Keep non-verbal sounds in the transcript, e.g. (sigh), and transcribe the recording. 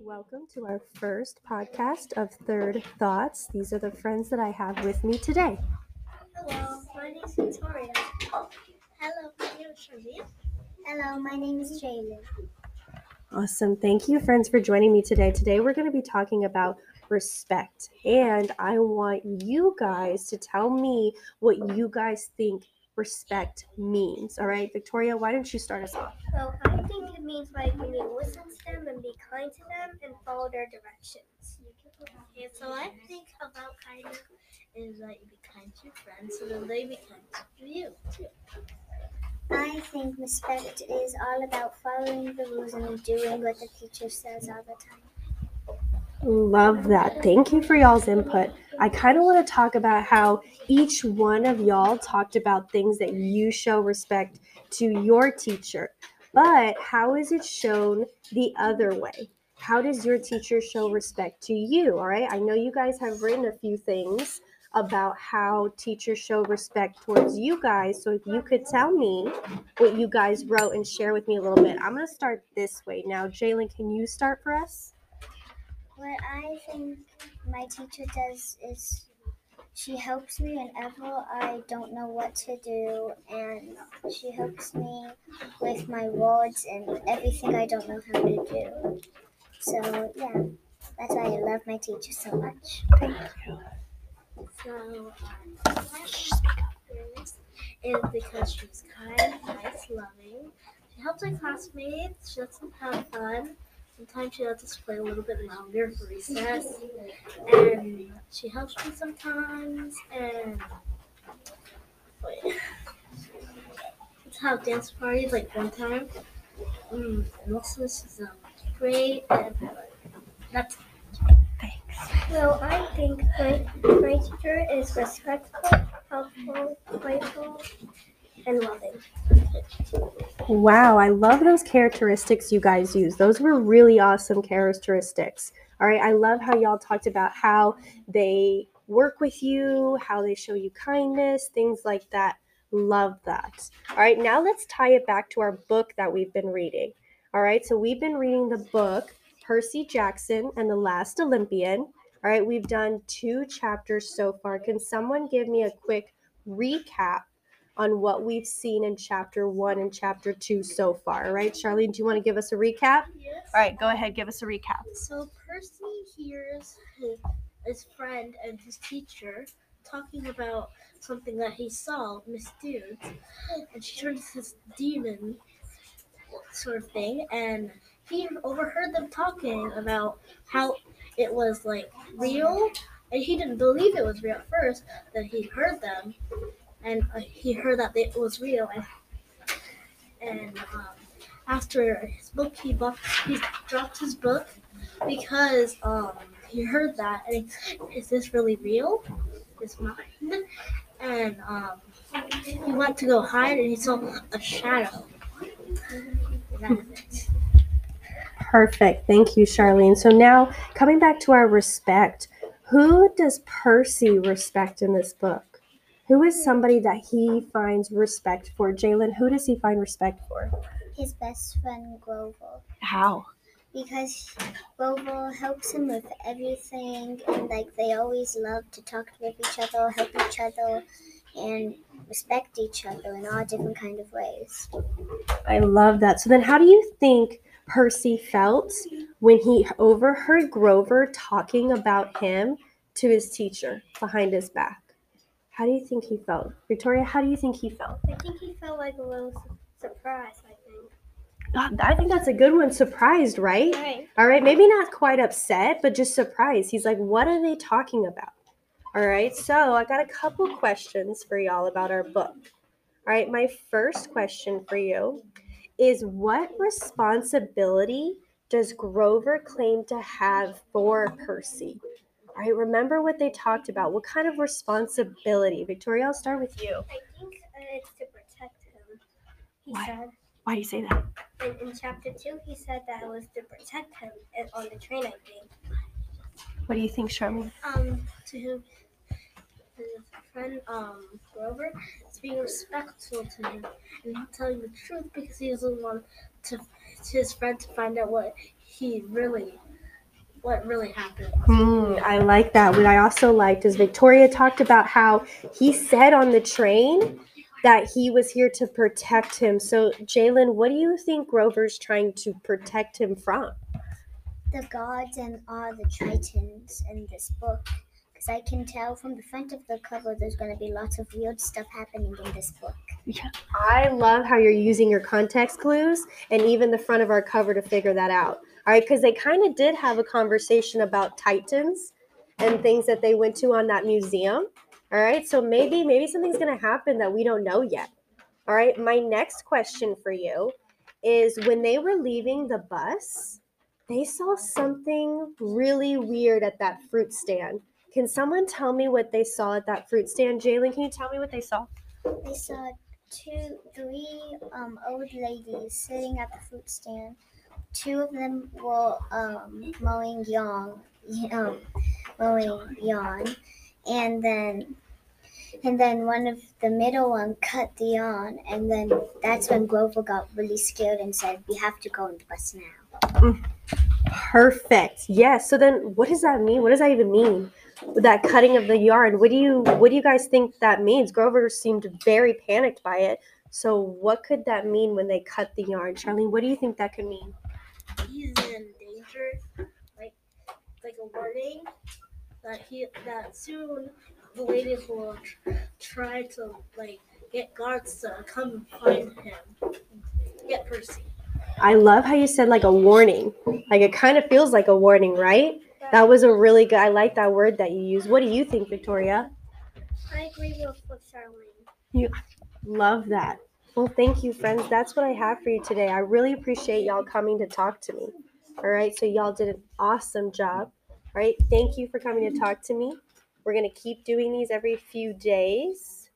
Welcome to our first podcast of Third Thoughts. These are the friends that I have with me today. Hello, my name is Victoria. Hello, my name is. Hello, my name is Jaylyn. Awesome. Thank you, friends, for joining me today. Today, we're going to be talking about respect. And I want you guys to tell me what you guys think respect means. All right, Victoria, why don't you start us off? Well, I think it means like when you listen to them and be kind to them and follow their directions. Okay, so I think about kindness is that you be kind to your friends so then they be kind to you too. I think respect is all about following the rules and doing what the teacher says all the time. Love that. Thank you for y'all's input. I kind of want to talk about how each one of y'all talked about things that you show respect to your teacher, but how is it shown the other way? How does your teacher show respect to you? All right. I know you guys have written a few things about how teachers show respect towards you guys. So if you could tell me what you guys wrote and share with me a little bit, I'm going to start this way. Now, Jaylyn, can you start for us? What I think my teacher does is she helps me whenever I don't know what to do, and she helps me with my words and everything I don't know how to do. So, yeah, that's why I love my teacher so much. Thank you. So is because she's kind, nice, loving. She helps her classmates. She lets them have fun. Sometimes she lets us play a little bit longer for recess. And she helps me sometimes. And wait. Let's have dance parties like one time. Mm, and also this is um, great. And that's it. Thanks. Well, I think my, my teacher is respectful, helpful, playful, and loving. Wow, I love those characteristics you guys use. Those were really awesome characteristics. All right, I love how y'all talked about how they work with you, how they show you kindness, things like that. Love that. All right, now let's tie it back to our book that we've been reading. All right, so we've been reading the book Percy Jackson and the Last Olympian. All right, we've done two chapters so far. Can someone give me a quick recap on what we've seen in chapter one and chapter two so far? right? Charleen, do you want to give us a recap? yes. All right, go ahead, give us a recap. So Percy hears his, his friend and his teacher talking about something that he saw, Miss Dudes, and she turns this demon sort of thing, and he overheard them talking about how it was like real, and he didn't believe it was real at first. Then he heard them, and uh, he heard that it was real, and and um, after his book, he, bu- he dropped his book because um he heard that and he, is this really real? His mind and um he went to go hide and he saw a shadow. Perfect. Thank you, Charleen. So now coming back to our respect, who does Percy respect in this book? Who is somebody that he finds respect for? Jaylyn, who does he find respect for? His best friend Grover. How? Because Grover helps him with everything, and like they always love to talk with each other, help each other, and respect each other in all different kind of ways. I love that. So then how do you think Percy felt when he overheard Grover talking about him to his teacher behind his back? How do you think he felt? Victoria, how do you think he felt? I think he felt like a little su- surprised. I think. God, I think that's a good one. Surprised, right? Right. All right, maybe not quite upset, but just surprised. He's like, what are they talking about? All right, so I got a couple questions for y'all about our book. All right, my first question for you is what responsibility does Grover claim to have for Percy? All right, remember what they talked about. What kind of responsibility? Victoria, I'll start with you. I think uh, it's to protect him. He Why? said Why do you say that? in, in chapter two. He said that it was to protect him and on the train. I think. What do you think, Charmaine? Um to him his friend um Grover is being respectful to him and not telling the truth because he doesn't want to, to his friend to find out what he really what really happened. Hmm, I like that. What I also liked is Victoria talked about how he said on the train that he was here to protect him. So, Jaylyn, what do you think Grover's trying to protect him from? The gods and all the tritons in this book. Because I can tell from the front of the cover there's going to be lots of weird stuff happening in this book. Yeah, I love how you're using your context clues and even the front of our cover to figure that out. All right, because they kind of did have a conversation about Titans and things that they went to on that museum. All right, so maybe maybe something's gonna happen that we don't know yet. All right, my next question for you is when they were leaving the bus, they saw something really weird at that fruit stand. Can someone tell me what they saw at that fruit stand? Jaylyn, can you tell me what they saw? They saw two, three um, old ladies sitting at the fruit stand. Two of them were um, mowing yawn, (laughs) um, mowing yawn, and then and then one of the middle one cut the yawn, and then that's when Grover got really scared and said, "We have to go on the bus now." Perfect. Yes. So then what does that mean? What does that even mean? That cutting of the yarn. What do you what do you guys think that means? Grover seemed very panicked by it. So what could that mean when they cut the yarn? Charleen, what do you think that could mean? He's in danger, like like a warning that he that soon the ladies will tr- try to like get guards to come find him, get Percy. I love how you said like a warning. Like it kind of feels like a warning, right? That was a really good I like that word that you used. What do you think, Victoria? I agree with, with Charleen. You love that. Well, thank you, friends. That's what I have for you today. I really appreciate y'all coming to talk to me. All right. So, y'all did an awesome job. All right. Thank you for coming to talk to me. We're going to keep doing these every few days.